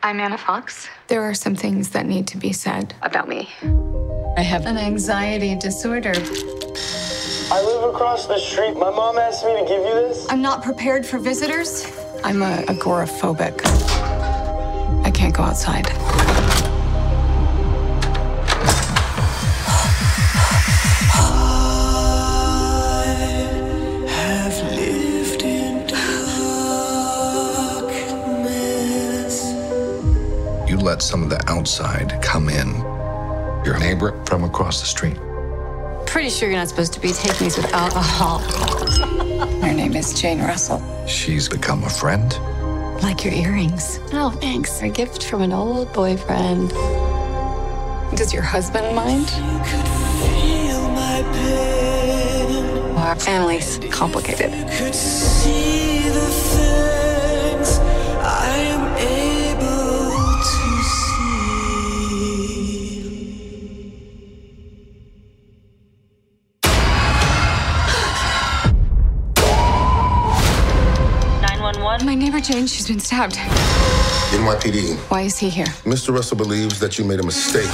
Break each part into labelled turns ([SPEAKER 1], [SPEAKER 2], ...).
[SPEAKER 1] I'm Anna Fox.
[SPEAKER 2] There are some things that need to be said.
[SPEAKER 1] About me.
[SPEAKER 2] I have an anxiety disorder.
[SPEAKER 3] I live across the street. My mom asked me to give you this.
[SPEAKER 2] I'm not prepared for visitors. I'm a agoraphobic. I can't go outside.
[SPEAKER 4] Let some of the outside come in. Your neighbor from across the street.
[SPEAKER 1] Pretty sure you're not supposed to be taking these with alcohol.
[SPEAKER 2] Her name is Jane Russell.
[SPEAKER 4] She's become a friend.
[SPEAKER 1] Like your earrings. Oh, thanks. A gift from an old boyfriend.
[SPEAKER 2] Does your husband mind?
[SPEAKER 1] Our family's complicated.
[SPEAKER 2] My Jane, she's been stabbed.
[SPEAKER 5] NYPD,
[SPEAKER 2] Why is he here?
[SPEAKER 5] Mr. Russell believes that you made a mistake.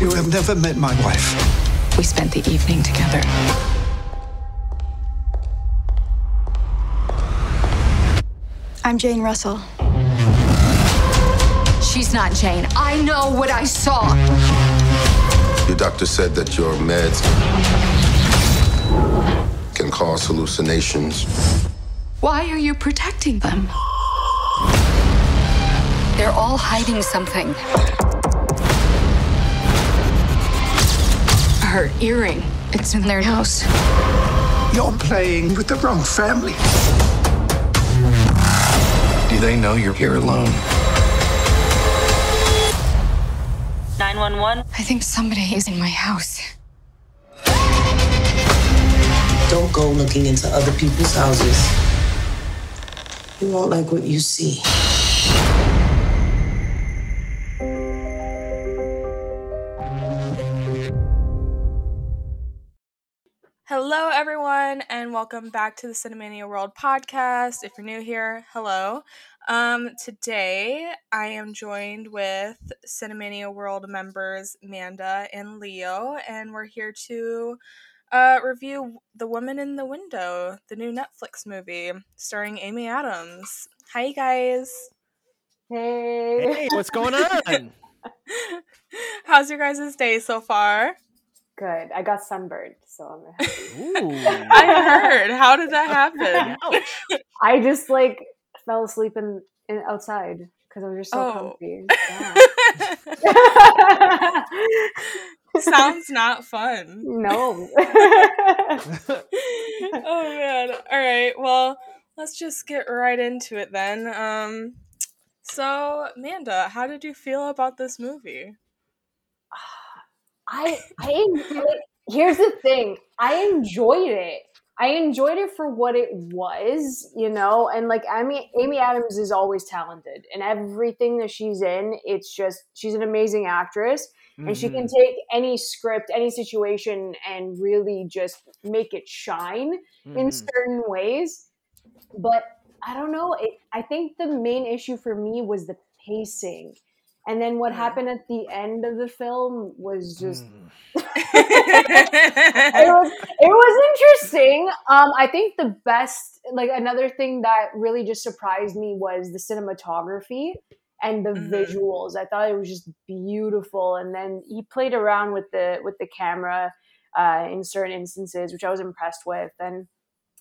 [SPEAKER 6] You have never met my wife.
[SPEAKER 2] We spent the evening together.
[SPEAKER 7] I'm Jane Russell.
[SPEAKER 2] She's not Jane. I know what I saw.
[SPEAKER 5] Your doctor said that your meds can cause hallucinations.
[SPEAKER 2] Why are you protecting them? They're all hiding something. Her earring. It's in their house.
[SPEAKER 6] You're playing with the wrong family.
[SPEAKER 4] Do they know you're here alone?
[SPEAKER 8] 911.
[SPEAKER 2] I think somebody is in my house.
[SPEAKER 9] Don't go looking into other people's houses. You won't like what you see.
[SPEAKER 10] Hello, everyone, and welcome back to the Cinemania World podcast. If you're new here, hello. Um, today, I am joined with Cinemania World members Manda and Leo, and we're here to uh, review The Woman in the Window, the new Netflix movie starring Amy Adams. Hi, guys.
[SPEAKER 11] Hey.
[SPEAKER 12] Hey, what's going on?
[SPEAKER 10] How's your guys' day so far?
[SPEAKER 11] Good. I got sunburned, so I'm happy.
[SPEAKER 12] Ooh.
[SPEAKER 10] I heard. How did that happen?
[SPEAKER 11] I just like fell asleep in, in outside because I was just so
[SPEAKER 10] Oh.
[SPEAKER 11] comfy. Yeah.
[SPEAKER 10] Sounds not fun.
[SPEAKER 11] no.
[SPEAKER 10] oh man. All right. Well, let's just get right into it then. Um so, Amanda, how did you feel about this movie?
[SPEAKER 11] I I enjoyed, here's the thing. I enjoyed it. I enjoyed it for what it was, you know, and like Amy Amy Adams is always talented and everything that she's in, it's just she's an amazing actress and she can
[SPEAKER 12] Mhm.
[SPEAKER 11] take any script, any situation and really just make it shine in
[SPEAKER 12] Mhm.
[SPEAKER 11] certain ways. But I don't know, it, I think the main issue for me was the pacing. And then what
[SPEAKER 10] Mm.
[SPEAKER 11] happened at the end of the film was just
[SPEAKER 12] Mm.
[SPEAKER 11] it was it was interesting. Um, I think the best, like another thing that really just surprised me was the cinematography and the
[SPEAKER 10] Mhm.
[SPEAKER 11] visuals. I thought it was just beautiful. And then he played around with the with the camera uh, in certain instances, which I was impressed with. And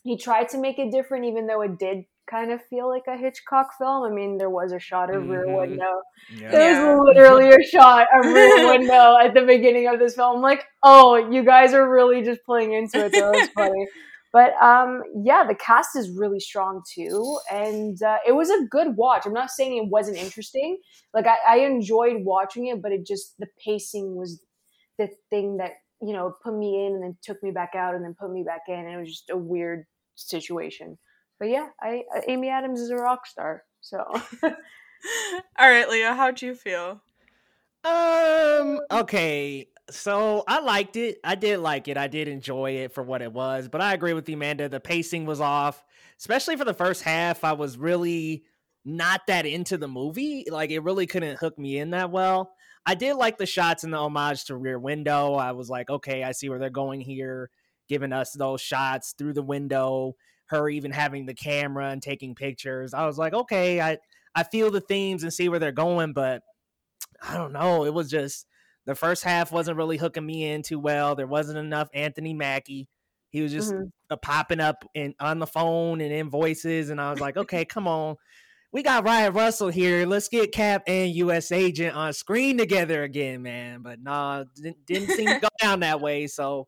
[SPEAKER 11] he tried to make it different, even though it did kind of feel like a Hitchcock film. I mean, there was a shot of Rear
[SPEAKER 12] Mhm.
[SPEAKER 11] Window
[SPEAKER 12] Yeah.
[SPEAKER 11] there's
[SPEAKER 10] Yeah.
[SPEAKER 11] literally a shot of Rear Window at the beginning of this film. I'm like, oh, you guys are really just playing into it. That was funny. But um, yeah, the cast is really strong too, and uh, it was a good watch. I'm not saying it wasn't interesting. Like I, I enjoyed watching it, but it just the pacing was the thing that you know put me in and then took me back out and then put me back in, and it was just a weird situation. But yeah, I uh, Amy Adams is a rock star. So
[SPEAKER 10] All right, Leo, how'd you feel?
[SPEAKER 12] Um. Okay. So I liked it. I did like it. I did enjoy it for what it was. But I agree with you, Amanda. The pacing was off, especially for the first half. I was really not that into the movie. Like it really couldn't hook me in that well. I did like the shots in the homage to Rear Window. I was like, okay, I see where they're going here, giving us those shots through the window. Her even having the camera and taking pictures. I was like, okay, I I feel the themes and see where they're going, but I don't know. It was just the first half wasn't really hooking me in too well. There wasn't enough Anthony Mackie. He was just mm-hmm. popping up in on the phone and in voices, and I was like, okay, come on we got Wyatt Russell here. Let's get Cap and U.S. Agent on screen together again, man. But nah, didn't, didn't seem to go down that way. So,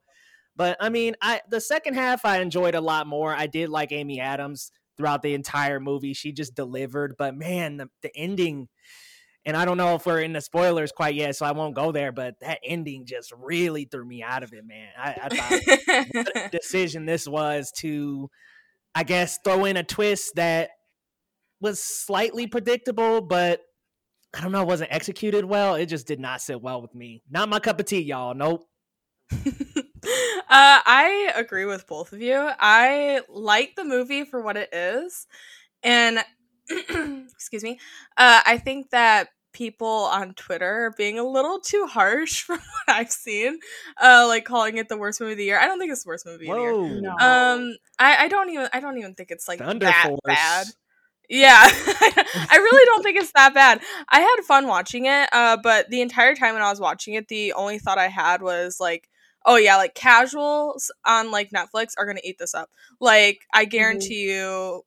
[SPEAKER 12] but I mean, I the second half I enjoyed a lot more. I did like Amy Adams throughout the entire movie. She just delivered. But man, the, the ending. And I don't know if we're in the spoilers quite yet, so I won't go there. But that ending just really threw me out of it, man. I, I thought what decision this was to, I guess, throw in a twist that was slightly predictable, but I don't know, it wasn't executed well. It just did not sit well with me. Not my cup of tea, y'all. Nope.
[SPEAKER 10] uh, I agree with both of you. I like the movie for what it is. And, excuse me, uh, I think that people on Twitter are being a little too harsh from what I've seen, uh, like calling it the worst movie of the year. I don't think it's the worst movie Whoa. of the year. No. Um, I, I don't even I don't even think it's like Thunder that Force. bad. Yeah, I really don't think it's that bad. I had fun watching it, uh, but the entire time when I was watching it, the only thought I had was like, "Oh yeah, like casuals on like Netflix are gonna eat this up." Like I mm-hmm. guarantee mm-hmm. you.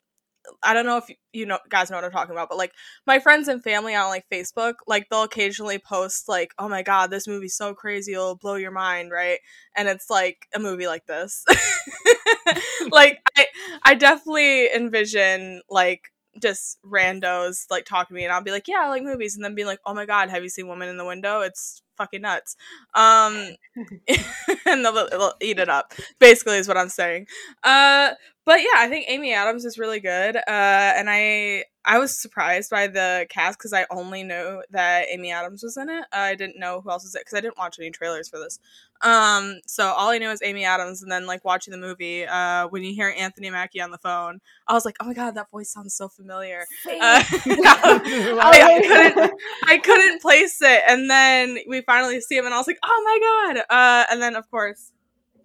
[SPEAKER 10] I don't know if you know guys know what I'm talking about, but like my friends and family on like Facebook, like they'll occasionally post like, "Oh my god, this movie's so crazy, it'll blow your mind," right? And it's like a movie like this. like I I definitely envision like just randos like talking to me and I'll be like, Yeah, I like movies and then be like, Oh my god, have you seen Woman in the Window? It's fucking nuts. Um and they'll, they'll, eat it up, basically is what I'm saying. Uh but yeah, I think Amy Adams is really good. Uh and I I was surprised by the cast because I only knew that Amy Adams was in it. Uh, I didn't know who else was it because I didn't watch any trailers for this. Um, so all I knew was Amy Adams, and then like watching the movie, uh, when you hear Anthony Mackie on the phone, I was like, oh my god, that voice sounds so familiar. Uh, I, I, couldn't, I couldn't place it, and then we finally see him, and I was like, oh my god! Uh, and then of course,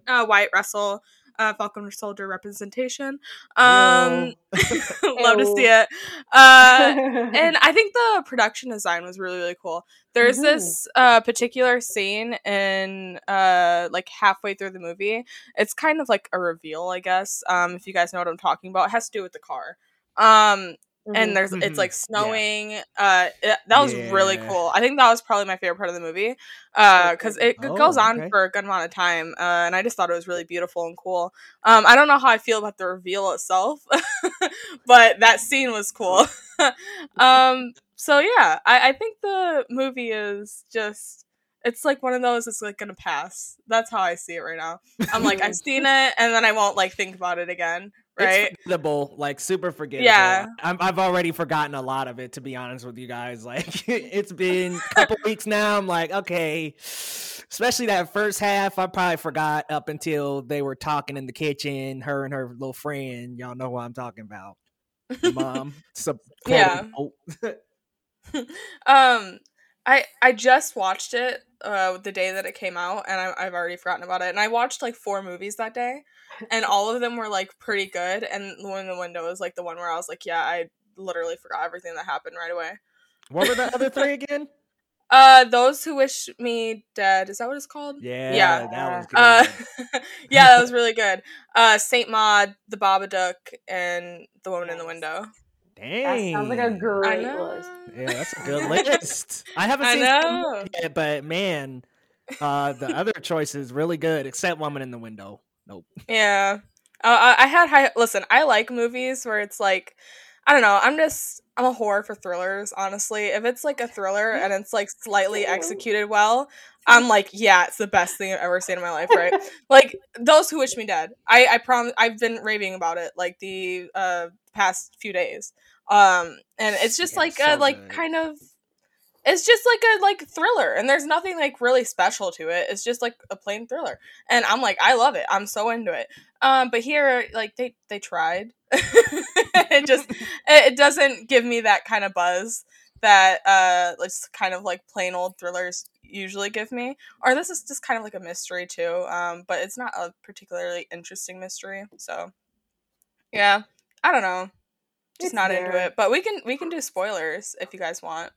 [SPEAKER 10] uh, Wyatt Russell uh, Falcon Soldier representation. Um, love to see it. Uh, and I think the production design was really really cool. There's mm-hmm. this uh, particular scene in uh, like halfway through the movie. It's kind of like a reveal, I guess. Um, if you guys know what I'm talking about, it has to do with the car. Um, Mm-hmm. and there's it's mm-hmm. like snowing yeah. uh it, that was yeah. really cool i think that was probably my favorite part of the movie uh because it, it oh, goes on okay. for a good amount of time uh and i just thought it was really beautiful and cool um i don't know how i feel about the reveal itself but that scene was cool um so yeah I, I think the movie is just it's like one of those it's like gonna pass that's how i see it right now i'm like i've seen it and then i won't like think about it again right?
[SPEAKER 12] It's forgettable, like super forgettable. Yeah, i have already forgotten a lot of it to be honest with you guys. Like it's been a couple weeks now. I'm like, okay, especially that first half, I probably forgot up until they were talking in the kitchen, her and her little friend. Y'all know what I'm talking about. Mom, so
[SPEAKER 10] yeah. um, I I just watched it uh the day that it came out, and I, I've already forgotten about it. And I watched like four movies that day and all of them were like pretty good. And the one in the window was like the one where I was like, yeah, I literally forgot everything that happened right away.
[SPEAKER 12] What were the other three again?
[SPEAKER 10] Uh, those who wish me dead. Is that what it's called?
[SPEAKER 12] Yeah, yeah, that was
[SPEAKER 10] good. Uh, yeah, that was really good. Uh, Saint Maud, The Babadook, and The Woman in the Window.
[SPEAKER 12] Dang,
[SPEAKER 11] that sounds like a great list.
[SPEAKER 12] Yeah, that's a good list. I haven't seen I yet, but man, uh, the other choice is really good, except Woman in the Window. Nope.
[SPEAKER 10] Yeah. Uh, I had high. Listen, I like movies where it's like, I don't know. I'm just I'm a whore for thrillers. Honestly, if it's like a thriller and it's like slightly executed well, I'm like, yeah, it's the best thing I've ever seen in my life. Right? like those who wish me dead. I I prom. I've been raving about it like the uh past few days. Um, and it's just like so a like good. kind of it's just like a like thriller and there's nothing like really special to it. It's just like a plain thriller and i'm like i love it. I'm so into it. Um but here like they they tried. It just it doesn't give me that kind of buzz that uh just kind of like plain old thrillers usually give me or this is just kind of like a mystery too um but it's not a particularly interesting mystery so yeah. I don't know. Just
[SPEAKER 11] It's
[SPEAKER 10] not
[SPEAKER 11] there.
[SPEAKER 10] into it but we can we can do spoilers if you guys want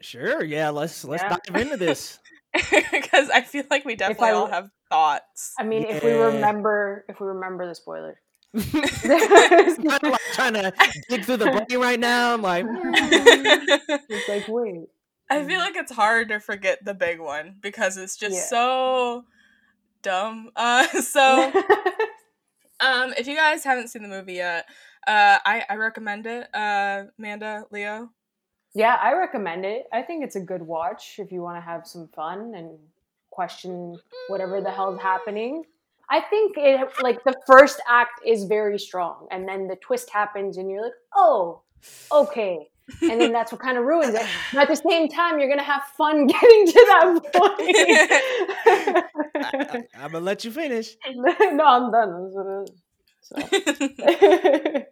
[SPEAKER 12] Sure, yeah. Let's let's
[SPEAKER 11] Yeah.
[SPEAKER 12] dive into this.
[SPEAKER 10] because i feel like we definitely
[SPEAKER 11] I-
[SPEAKER 10] all have thoughts
[SPEAKER 11] I mean, if we remember, if we remember the spoiler.
[SPEAKER 12] kind of like trying to dig through the brain right now. I'm like,
[SPEAKER 11] It's like, wait.
[SPEAKER 10] I feel like it's hard to forget the big one because it's just
[SPEAKER 11] Yeah.
[SPEAKER 10] so dumb. Uh, so, um, if you guys haven't seen the movie yet, uh, I, I recommend it. Uh, Amanda, Leo.
[SPEAKER 11] Yeah, I recommend it. I think it's a good watch if you want to have some fun and question whatever the hell's happening. I think it like the first act is very strong, and then the twist happens, and you're like, oh, okay. And then that's what kind of ruins it. But at the same time, you're gonna have fun getting to that point.
[SPEAKER 12] I, am gonna let you finish.
[SPEAKER 11] no, I'm done. That's what it is. So.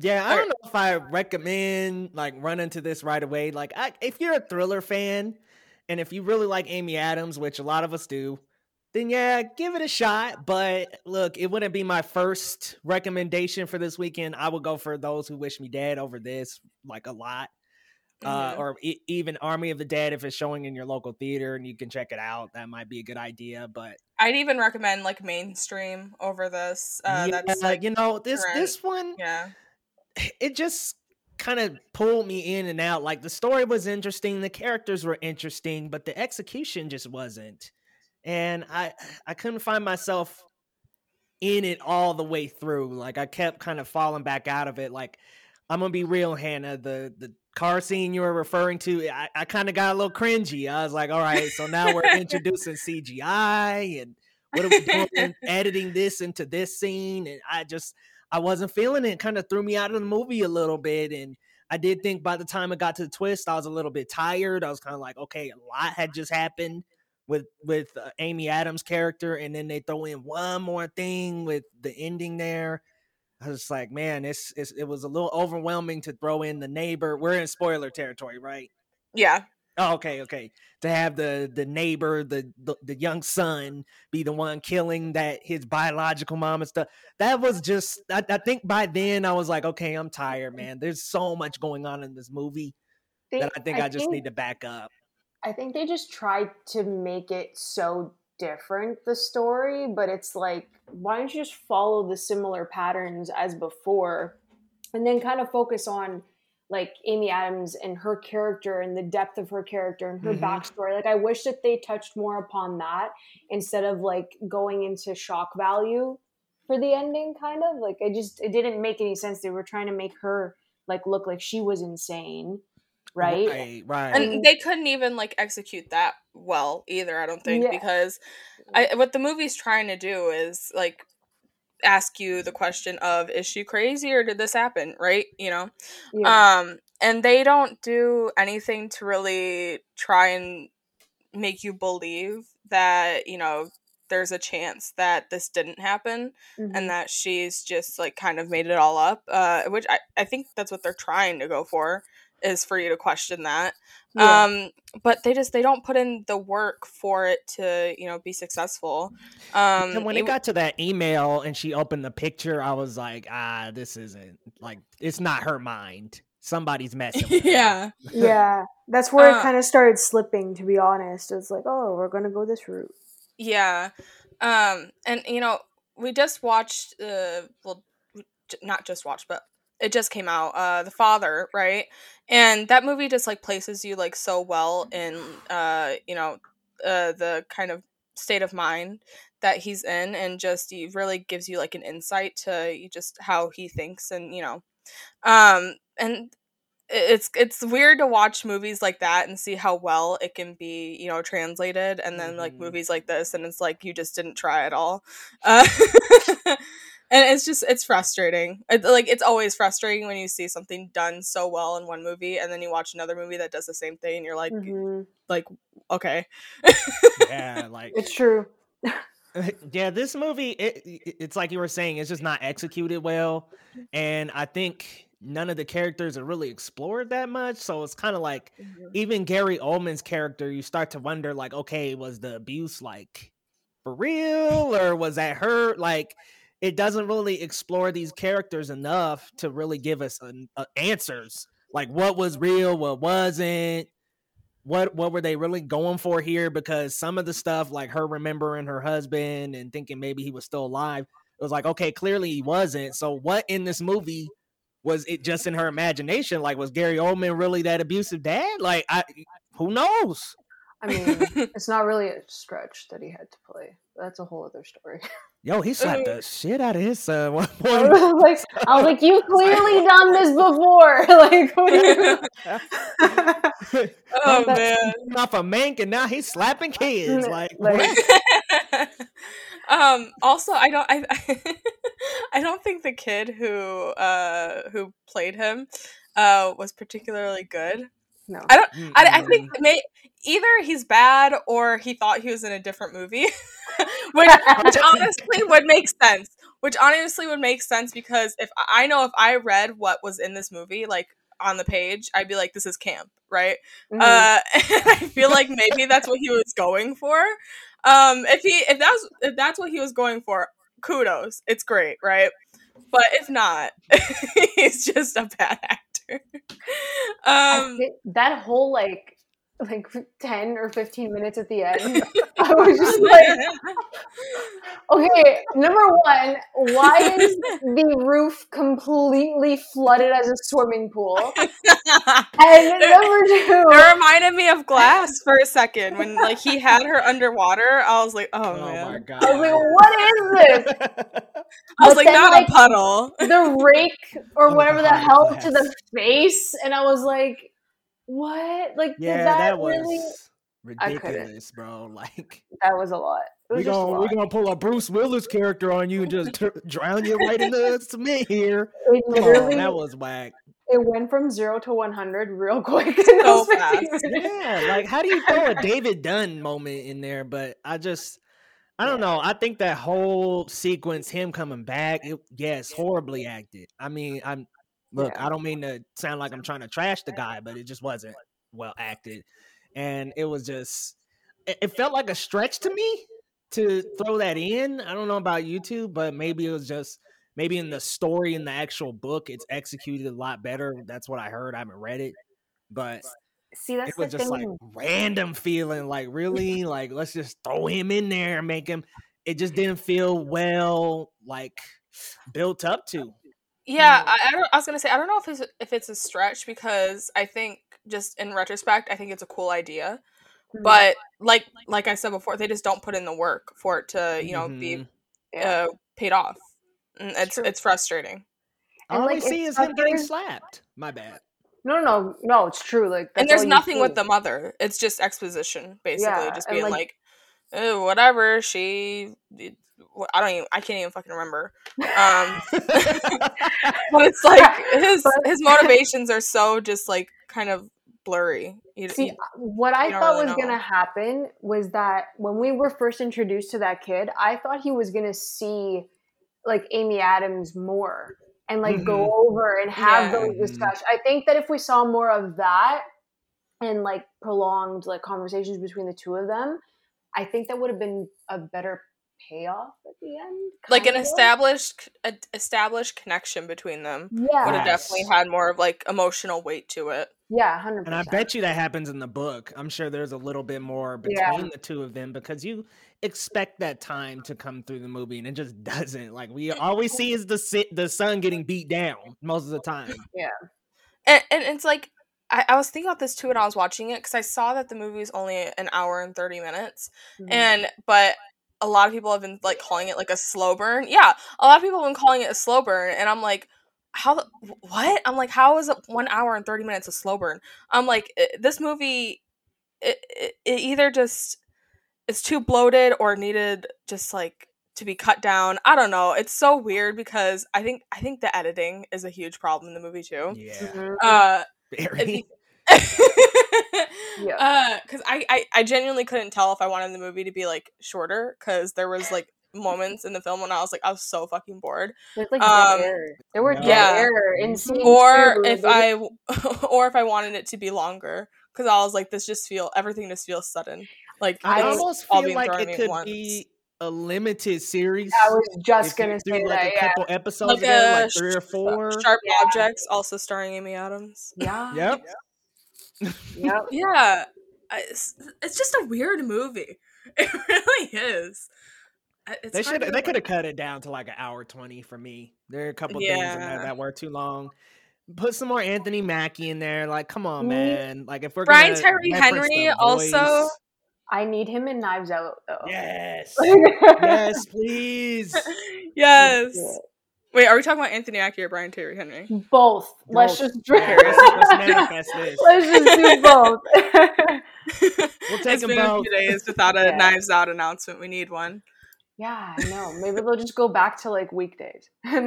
[SPEAKER 12] Yeah, I don't know if I recommend like running to this right away. Like, I, if you're a thriller fan, and if you really like Amy Adams, which a lot of us do, then yeah, give it a shot. But look, it wouldn't be my first recommendation for this weekend. I would go for those who wish me dead over this, like a lot. Uh,
[SPEAKER 10] Mhm.
[SPEAKER 12] or e- even Army of the Dead if it's showing in your local theater and you can check it out. That might be a good idea. But
[SPEAKER 10] I'd even recommend like mainstream over this. Uh,
[SPEAKER 12] yeah,
[SPEAKER 10] that's like
[SPEAKER 12] you know this
[SPEAKER 10] current.
[SPEAKER 12] this one
[SPEAKER 10] yeah.
[SPEAKER 12] It just kind of pulled me in and out. Like the story was interesting, the characters were interesting, but the execution just wasn't. And I I couldn't find myself in it all the way through. Like I kept kind of falling back out of it. Like I'm gonna be real, Hannah. The the car scene you were referring to, I, I kind of got a little cringy. I was like, all right, so now we're introducing CGI and what are we doing editing this into this scene? And I just I wasn't feeling it. Kind of threw me out of the movie a little bit. And I did think by the time it got to the twist, I was a little bit tired. I was kind of like, okay, a lot had just happened with with uh, Amy Adams' character, and then they throw in one more thing with the ending there. I was like, man, it's, it's it was a little overwhelming to throw in the neighbor. We're in spoiler territory, right?
[SPEAKER 10] Yeah.
[SPEAKER 12] Oh, okay, okay. To have the the neighbor, the, the the young son, be the one killing that his biological mom and stuff. That was just. I, I think by then I was like, okay, I'm tired, man. There's so much going on in this movie
[SPEAKER 11] They-
[SPEAKER 12] that I think I, just need to back up.
[SPEAKER 11] I think they just tried to make it so different, the story, but it's like, why don't you just follow the similar patterns as before and then kind of focus on like Amy Adams and her character and the depth of her character and her
[SPEAKER 12] Mhm.
[SPEAKER 11] backstory? Like, I wish that they touched more upon that instead of like going into shock value for the ending, kind of. Like, I just, it didn't make any sense. They were trying to make her like look like she was insane. Right?
[SPEAKER 12] Right, right.
[SPEAKER 10] and they couldn't even like execute that well either i don't think
[SPEAKER 11] Yeah.
[SPEAKER 10] because I, what the movie's trying to do is like ask you the question of is she crazy or did this happen right you know
[SPEAKER 11] Yeah.
[SPEAKER 10] um and they don't do anything to really try and make you believe that you know there's a chance that this didn't happen
[SPEAKER 11] Mhm.
[SPEAKER 10] and that she's just like kind of made it all up uh which i, I think that's what they're trying to go for is for you to question that
[SPEAKER 11] Yeah.
[SPEAKER 10] um but they just they don't put in the work for it to you know be successful um
[SPEAKER 12] and when
[SPEAKER 10] it
[SPEAKER 12] it got to that email and she opened the picture, I was like, ah, this isn't like it's not her mind. Somebody's messing. With her.
[SPEAKER 10] yeah
[SPEAKER 11] yeah that's where
[SPEAKER 10] Uh,
[SPEAKER 11] it kind of started slipping to be honest it's like oh we're gonna go this route
[SPEAKER 10] Yeah. Um and you know, we just watched uh well not just watched, but it just came out, uh The Father, right? And that movie just like places you like so well in uh, you know, uh the kind of state of mind that he's in and just he really gives you like an insight to just how he thinks and you know um and it's it's weird to watch movies like that and see how well it can be you know translated and then like
[SPEAKER 12] Mhm.
[SPEAKER 10] movies like this and it's like you just didn't try at all uh, and it's just it's frustrating it, like it's always frustrating when you see something done so well in one movie and then you watch another movie that does the same thing and you're like
[SPEAKER 11] Mhm.
[SPEAKER 10] like okay
[SPEAKER 12] yeah, like
[SPEAKER 11] it's true
[SPEAKER 12] yeah, this movie, it, it's like you were saying, it's just not executed well, and I think none of the characters are really explored that much. So it's kind of like mm-hmm. even Gary Oldman's character, you start to wonder, like, okay, was the abuse like for real, or was that her? Like, it doesn't really explore these characters enough to really give us uh, answers, like what was real, what wasn't what what were they really going for here? Because some of the stuff, like her remembering her husband and thinking maybe he was still alive, it was like, okay, clearly he wasn't. So what in this movie was it just in her imagination? Like, was Gary Oldman really that abusive dad? Like, I who knows?
[SPEAKER 11] I mean, it's not really a stretch that he had to play. That's a whole other story.
[SPEAKER 12] Yo, he slapped the shit out of his son. One
[SPEAKER 11] I was like, I was like, you've clearly done this before.
[SPEAKER 10] like, what? oh man,
[SPEAKER 12] off a Mank, and now he's slapping kids. Like, like
[SPEAKER 10] um. Also, I don't. I, I don't think the kid who uh who played him uh was particularly good.
[SPEAKER 11] No,
[SPEAKER 10] I don't. Mm-hmm. I, I think may, either he's bad or he thought he was in a different movie, which, which honestly would make sense. Which honestly would make sense because if I know if I read what was in this movie, like on the page, I'd be like, "This is camp," right? Mm-hmm. Uh, I feel like maybe that's what he was going for. Um, if he if that's if that's what he was going for, kudos, it's great, right? But if not, he's just a bad actor. Um,
[SPEAKER 11] that whole like like 10 or 15 minutes at the end. I was just like, okay, number one, why is the roof completely flooded as a swimming pool? And number two,
[SPEAKER 10] it reminded me of Glass for a second when like he had her underwater. I was like, oh, oh man.
[SPEAKER 12] my god.
[SPEAKER 11] I was like, what is this?
[SPEAKER 10] I was but like, then, not like, a puddle.
[SPEAKER 11] the rake or oh whatever the hell to the face, and I was like, what? Like,
[SPEAKER 12] yeah,
[SPEAKER 11] that,
[SPEAKER 12] that, was
[SPEAKER 11] really...
[SPEAKER 12] ridiculous, bro. Like,
[SPEAKER 11] that was a lot.
[SPEAKER 12] We gonna we gonna pull a Bruce Willis character on you and just t- drown you right in the cement here. It literally, on, that was whack.
[SPEAKER 11] It went from zero to one hundred real quick. So
[SPEAKER 12] fast. Yeah, like how do you throw a David Dunn moment in there? But I just. I don't know. I think that whole sequence, him coming back, it, yes, horribly acted. I mean, I'm Look, yeah. I don't mean to sound like I'm trying to trash the guy, but it just wasn't well acted. And it was just it, felt like a stretch to me to throw that in. I don't know about YouTube, but maybe it was just maybe in the story in the actual book it's executed a lot better. That's what I heard. I haven't read it. But
[SPEAKER 11] See, that's
[SPEAKER 12] it was just
[SPEAKER 11] thing.
[SPEAKER 12] like random feeling, like really, like let's just throw him in there and make him. It just didn't feel well, like built up to.
[SPEAKER 10] Yeah, I, I, I was gonna say I don't know if it's if it's a stretch because I think just in retrospect I think it's a cool idea, mm-hmm. but like like I said before, they just don't put in the work for it to you know mm-hmm. be uh, paid off. And it's True. it's frustrating.
[SPEAKER 12] All like, we see is him getting slapped. My bad.
[SPEAKER 11] No, no, no. It's true. Like,
[SPEAKER 10] and there's nothing with the mother. It's just exposition, basically, yeah, just being like, like whatever. She I don't even I can't even fucking remember. Um, but it's like his his motivations are so just like kind of blurry.
[SPEAKER 11] You, See, you, what I thought really was know. gonna happen was that when we were first introduced to that kid, I thought he was gonna see like Amy Adams more and like mm-hmm. go over and have yeah. those discussions. I think that if we saw more of that and like prolonged like conversations between the two of them, I think that would have been a better payoff at the end.
[SPEAKER 10] Like an of. established a, established connection between them.
[SPEAKER 11] Yeah.
[SPEAKER 10] Would have definitely had more of like emotional weight to it.
[SPEAKER 11] Yeah, 100
[SPEAKER 12] And I bet you that happens in the book. I'm sure there's a little bit more between yeah. the two of them because you expect that time to come through the movie and it just doesn't. Like we always see is the the son getting beat down most of the time.
[SPEAKER 11] Yeah.
[SPEAKER 10] And, and it's like I, I, was thinking about this too when I was watching it because I saw that the movie is only an hour and 30 minutes. Mm-hmm. And but a lot of people have been like calling it like a slow burn. Yeah, a lot of people have been calling it a slow burn, and I'm like, how? What? I'm like, how is it one hour and thirty minutes a slow burn? I'm like, this movie, it, it, it either just it's too bloated or needed just like to be cut down. I don't know. It's so weird because I think I think the editing is a huge problem in the movie too.
[SPEAKER 12] Yeah.
[SPEAKER 10] Uh,
[SPEAKER 12] Very.
[SPEAKER 10] yeah. Because uh, I, I I genuinely couldn't tell if I wanted the movie to be like shorter because there was like moments in the film when I was like I was so fucking bored.
[SPEAKER 11] There's like um, There were yeah. error in
[SPEAKER 10] scenes or too. if I or if I wanted it to be longer because I was like this just feel everything just feels sudden. Like
[SPEAKER 12] I almost feel like it could be a limited series.
[SPEAKER 11] I was just gonna say
[SPEAKER 12] like
[SPEAKER 11] that.
[SPEAKER 12] A
[SPEAKER 11] yeah.
[SPEAKER 12] couple episodes, like, a, like three or four.
[SPEAKER 10] Sharp yeah. Objects, also starring Amy Adams.
[SPEAKER 11] Yeah.
[SPEAKER 12] Yep.
[SPEAKER 11] Yep.
[SPEAKER 10] yeah. It's, it's just a weird movie. It really is. It's
[SPEAKER 12] they should. They could have cut it down to like an hour twenty for me. There are a couple yeah. things in there that were too long. Put some more Anthony Mackie in there. Like, come on, man. Like, if we're
[SPEAKER 10] Brian Tyree Henry also
[SPEAKER 11] I need him in Knives Out though.
[SPEAKER 12] Yes. yes, please.
[SPEAKER 10] yes. Wait, are we talking about Anthony Mackie or Brian Tyree Henry?
[SPEAKER 11] Both. both. Let's just let's manifest this. Let's just do both.
[SPEAKER 10] we'll take it's been both. a few days without a yeah. Knives Out announcement. We need one.
[SPEAKER 11] Yeah, I know. Maybe they'll just go back to like weekdays.
[SPEAKER 10] All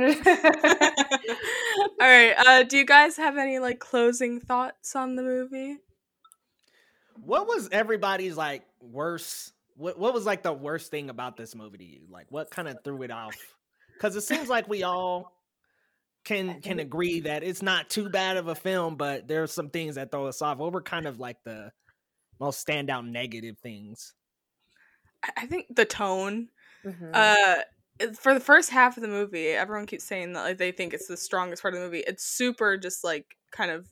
[SPEAKER 10] right. Uh, do you guys have any like closing thoughts on the movie?
[SPEAKER 12] What was everybody's like worst? What what was like the worst thing about this movie to you? Like what kind of threw it off? Because it seems like we all can can agree that it's not too bad of a film, but there are some things that throw us off. What were kind of like the most standout negative things?
[SPEAKER 10] I think the tone. Mm-hmm. Uh, for the first half of the movie, everyone keeps saying that like they think it's the strongest part of the movie. It's super just like kind of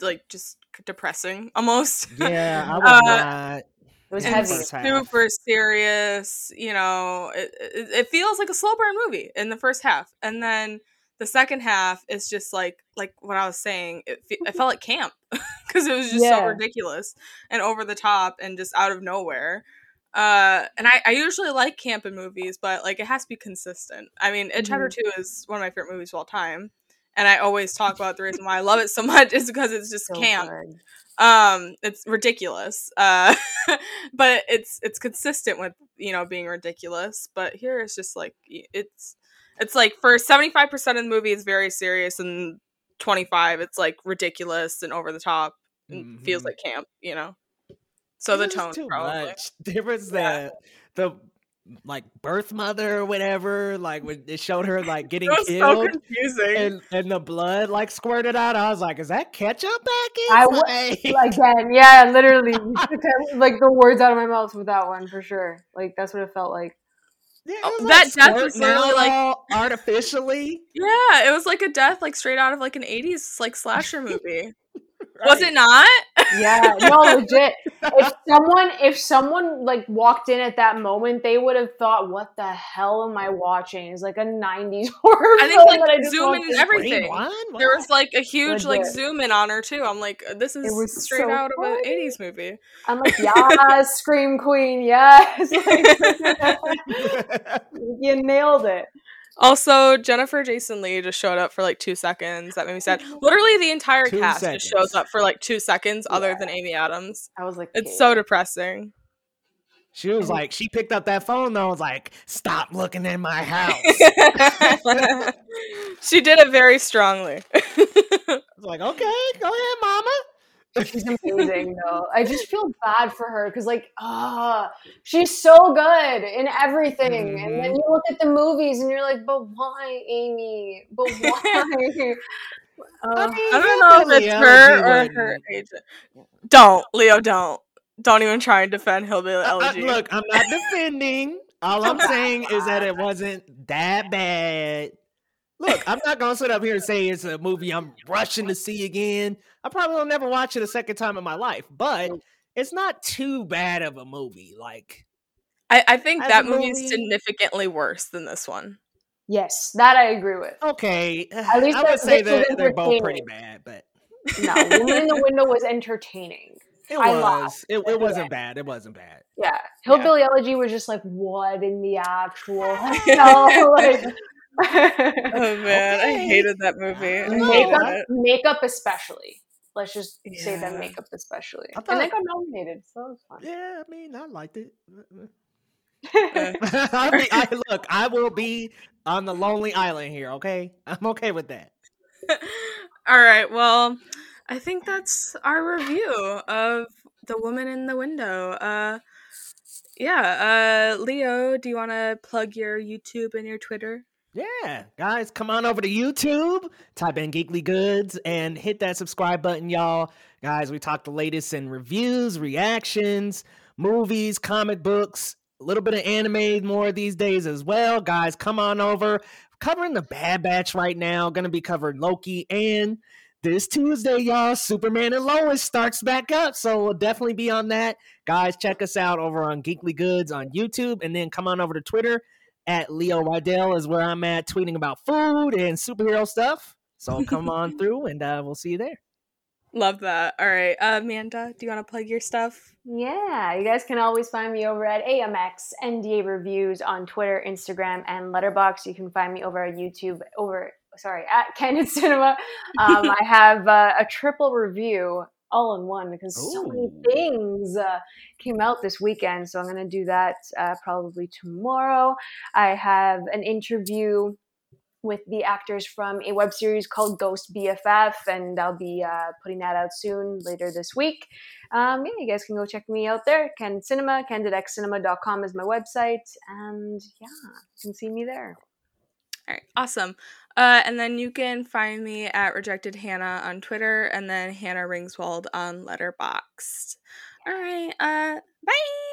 [SPEAKER 10] like just depressing almost.
[SPEAKER 12] Yeah, I was uh, not.
[SPEAKER 11] It was heavy.
[SPEAKER 10] super serious. You know, it, it, it feels like a slow burn movie in the first half, and then the second half is just like like what I was saying. It, it felt like camp because it was just yeah. so ridiculous and over the top and just out of nowhere. Uh, and I, I usually like camp in movies, but like it has to be consistent. I mean, mm-hmm. Chapter Two is one of my favorite movies of all time and I always talk about the reason why I love it so much is because it's just so camp. Good. Um, it's ridiculous, uh, but it's it's consistent with you know being ridiculous. But here it's just like it's it's like for seventy five percent of the movie it's very serious, and twenty five it's like ridiculous and over the top, and mm-hmm. feels like camp. You know. So the tone too probably. much.
[SPEAKER 12] There was the the like birth mother or whatever. Like when it showed her like getting killed,
[SPEAKER 10] so confusing,
[SPEAKER 12] and, and the blood like squirted out. I was like, "Is that ketchup back I w-
[SPEAKER 11] again, yeah, literally, like the words out of my mouth with that one for sure. Like that's what it felt like.
[SPEAKER 10] Yeah, oh, that death was really like
[SPEAKER 12] artificially.
[SPEAKER 10] Yeah, it was like a death like straight out of like an '80s like slasher movie. Right. Was it not?
[SPEAKER 11] yeah, no, legit. If someone, if someone like walked in at that moment, they would have thought, "What the hell am I watching?" It's like a '90s horror.
[SPEAKER 10] I think like I zoom in and everything. There was like a huge legit. like zoom in on her too. I'm like, this is it was straight so out funny. of an '80s movie.
[SPEAKER 11] I'm like, yeah, Scream Queen, yes. Like, you nailed it.
[SPEAKER 10] Also, Jennifer Jason Leigh just showed up for like two seconds. That made me sad. Literally, the entire two cast seconds. just shows up for like two seconds, yeah. other than Amy Adams.
[SPEAKER 11] I was like,
[SPEAKER 10] it's so depressing.
[SPEAKER 12] She was like, she picked up that phone though. Was like, stop looking in my house.
[SPEAKER 10] she did it very strongly.
[SPEAKER 12] I was like, okay, go ahead, mama.
[SPEAKER 11] She's amazing though. I just feel bad for her because like ah, uh, she's so good in everything. Mm-hmm. And then mm-hmm. you look at the movies and you're like, but why, Amy? But why?
[SPEAKER 10] Uh, I, mean, I, don't know if it's her or her agent. Don't, Leo, don't. Don't even try and defend Hillbilly Elegy.
[SPEAKER 12] Uh, look, I'm not defending. All I'm saying is that it wasn't that bad. Look, I'm not gonna sit up here and say it's a movie I'm rushing to see again. I probably will never watch it a second time in my life, but it's not too bad of a movie. Like,
[SPEAKER 10] I, I think that movie is significantly worse than this one.
[SPEAKER 11] Yes, that I agree with.
[SPEAKER 12] Okay, at least I would say that they're both pretty bad, but
[SPEAKER 11] no, Woman in the Window was entertaining.
[SPEAKER 12] It was. It, it, wasn't bad. It wasn't bad.
[SPEAKER 11] Yeah, Hillbilly yeah. Elegy was just like, what in the actual hell? like,
[SPEAKER 10] oh man, okay. I hated that movie.
[SPEAKER 11] Makeup, makeup especially. Let's just yeah. say that makeup especially. I thought, and they got nominated, so it was fun.
[SPEAKER 12] Yeah, I mean, I liked it. I mean, I, look, I will be on the lonely island here. Okay, I'm okay with that.
[SPEAKER 10] All right. Well, I think that's our review of The Woman in the Window. Uh, yeah, uh, Leo, do you want to plug your YouTube and your Twitter?
[SPEAKER 12] Yeah, guys, come on over to YouTube, type in Geekly Goods, and hit that subscribe button, y'all. Guys, we talk the latest in reviews, reactions, movies, comic books, a little bit of anime more these days as well. Guys, come on over. Covering the Bad Batch right now. Going to be covering Loki and this Tuesday, y'all, Superman and Lois starts back up. So we'll definitely be on that. Guys, check us out over on Geekly Goods on YouTube and then come on over to Twitter at Leo Rydell is where I'm at tweeting about food and superhero stuff. So come on through and uh, we'll see you there.
[SPEAKER 10] Love that. All right. Uh, Amanda, do you want to plug your stuff?
[SPEAKER 11] Yeah, you guys can always find me over at AMX NDA Reviews on Twitter, Instagram, and Letterboxd. You can find me over at YouTube over sorry at Candid Cinema. Um, I have uh, a triple review all in one because Ooh. so many things uh, came out this weekend. So I'm going to do that uh, probably tomorrow. I have an interview with the actors from a web series called Ghost BFF, and I'll be uh, putting that out soon later this week. Um, yeah, you guys can go check me out there. Candid Cinema, candidxcinema.com is my website, and yeah, you can see me there.
[SPEAKER 10] All right, awesome. Uh, and then you can find me at Rejected Hannah on Twitter, and then Hannah Ringswald on Letterboxd. All right, uh, bye.